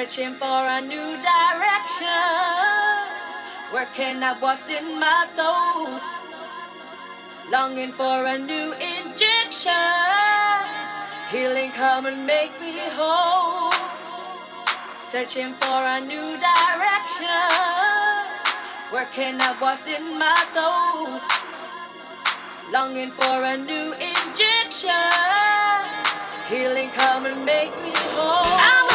searching for a new direction, working out what's in my soul, longing for a new injection, healing come and make me whole, searching for a new direction, working out what's in my soul, longing for a new injection, healing come and make me whole. I'm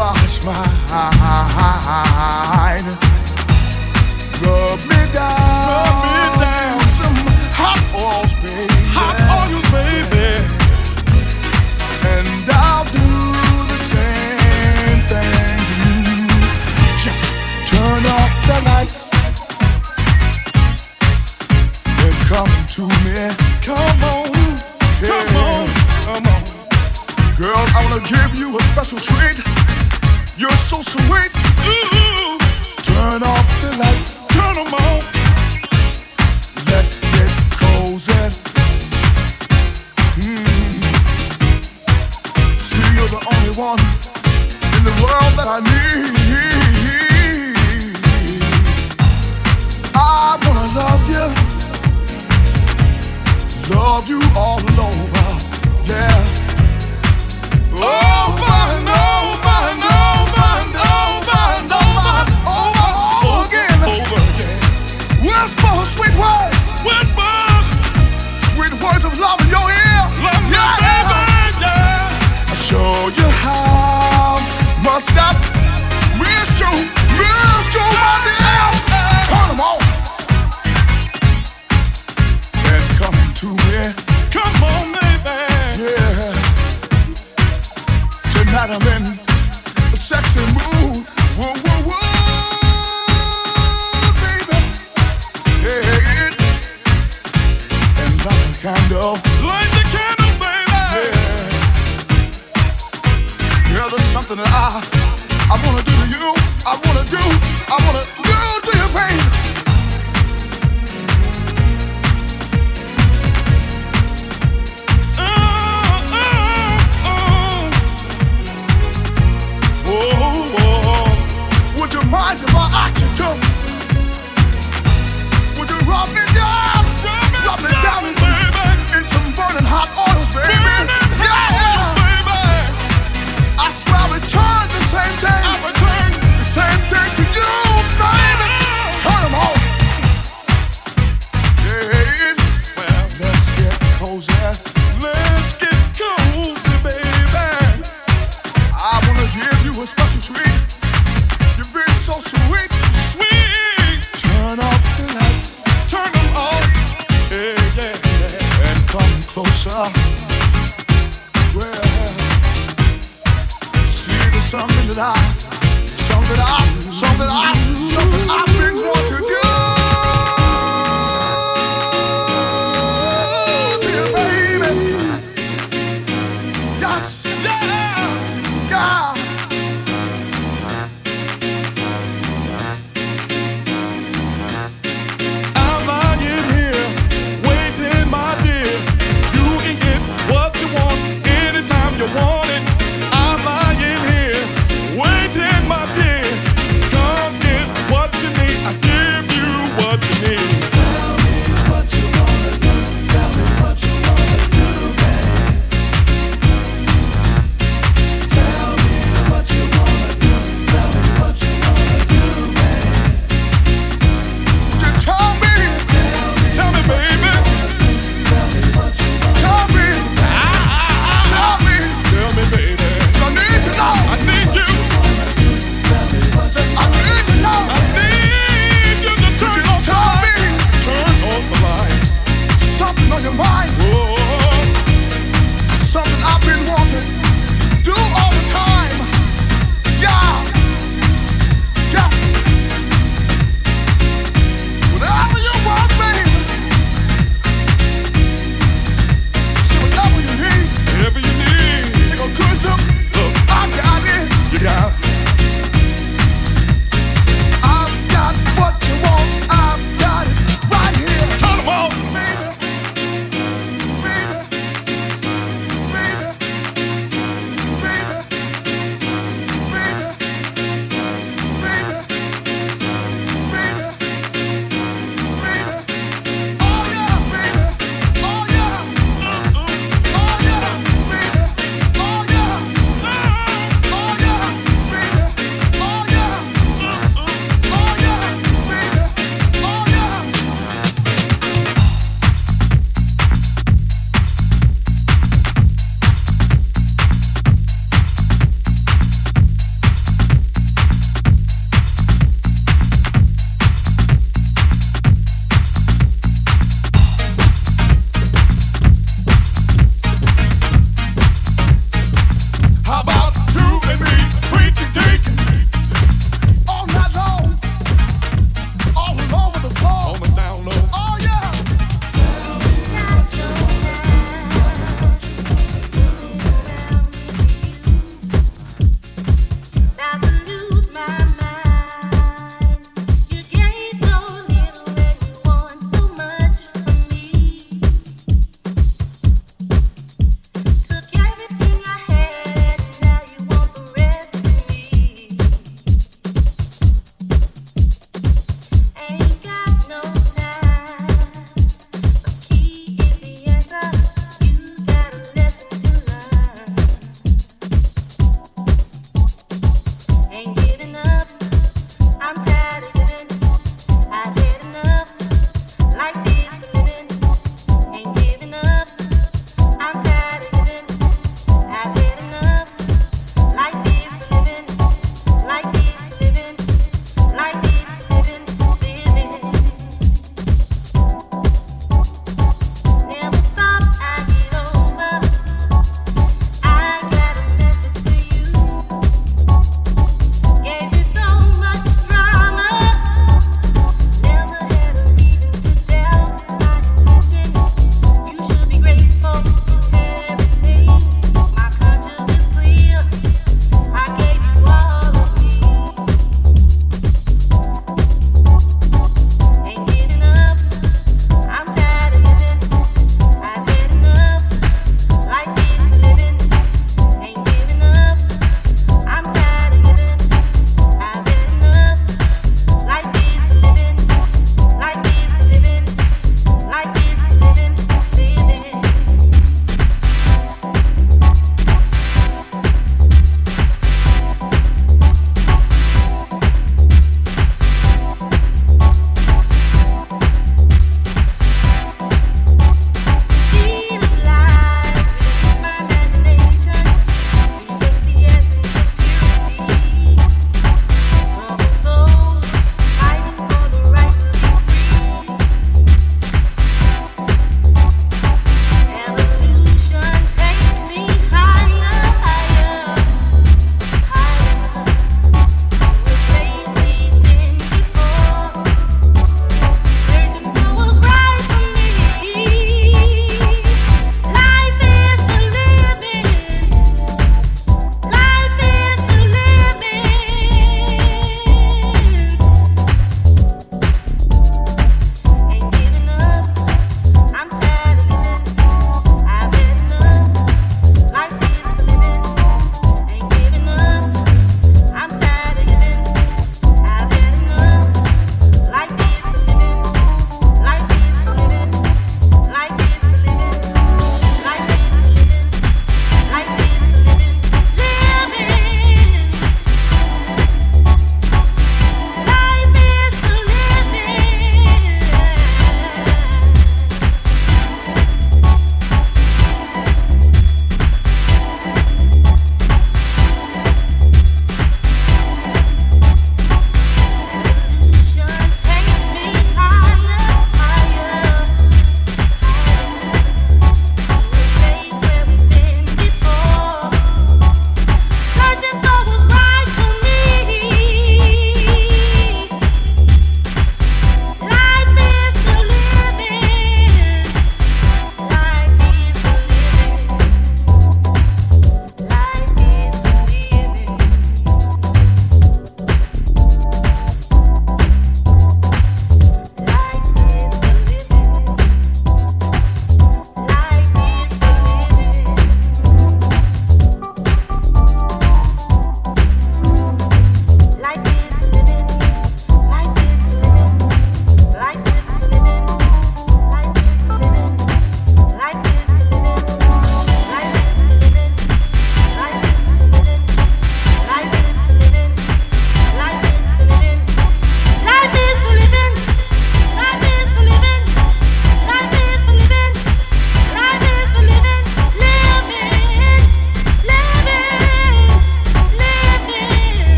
wash mine. Rub me down, rub me down. Some hot oil, baby. Hot oil, baby. And I'll do the same thing to you. Just turn off the lights and come to me. Come on, come on, come on. Girl, I wanna give you a special treat. You're so sweet. Ooh. Turn off the lights, turn them on. Let's get cozy. Mm. See, you're the only one in the world that I need.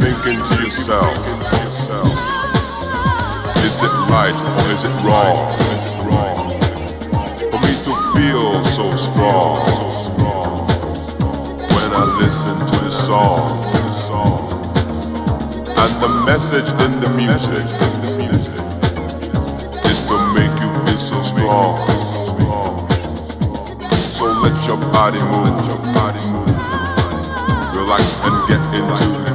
Thinking to yourself, is it right or is it wrong? For me to feel so strong when I listen to the song and the message in the music is to make you feel so strong. So let your body move. Relax and get into the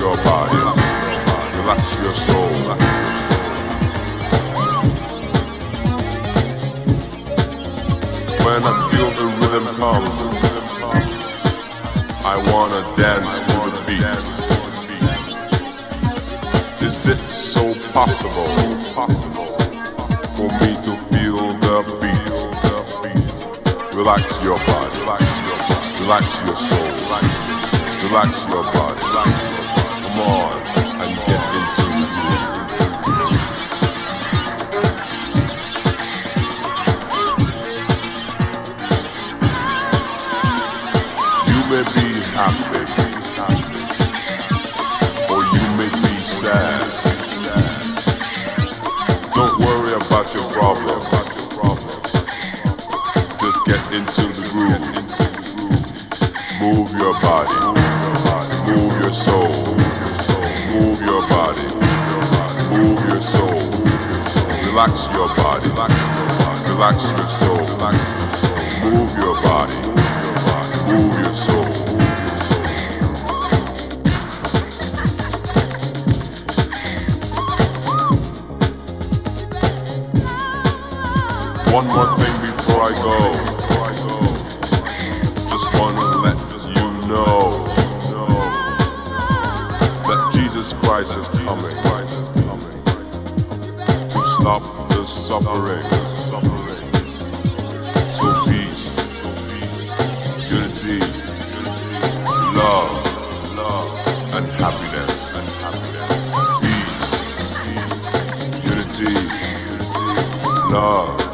your body. Relax your soul. When I feel the rhythm come, I wanna dance to the beat. Is it so possible for me to feel the beat? Relax your body, relax your soul, relax your body. Come your body. Relax your soul Move your body. Move your soul. One more thing before I go. Just wanna let you know that Jesus Christ is coming to stop suffering. So peace, unity, love, and happiness. Peace, unity, love,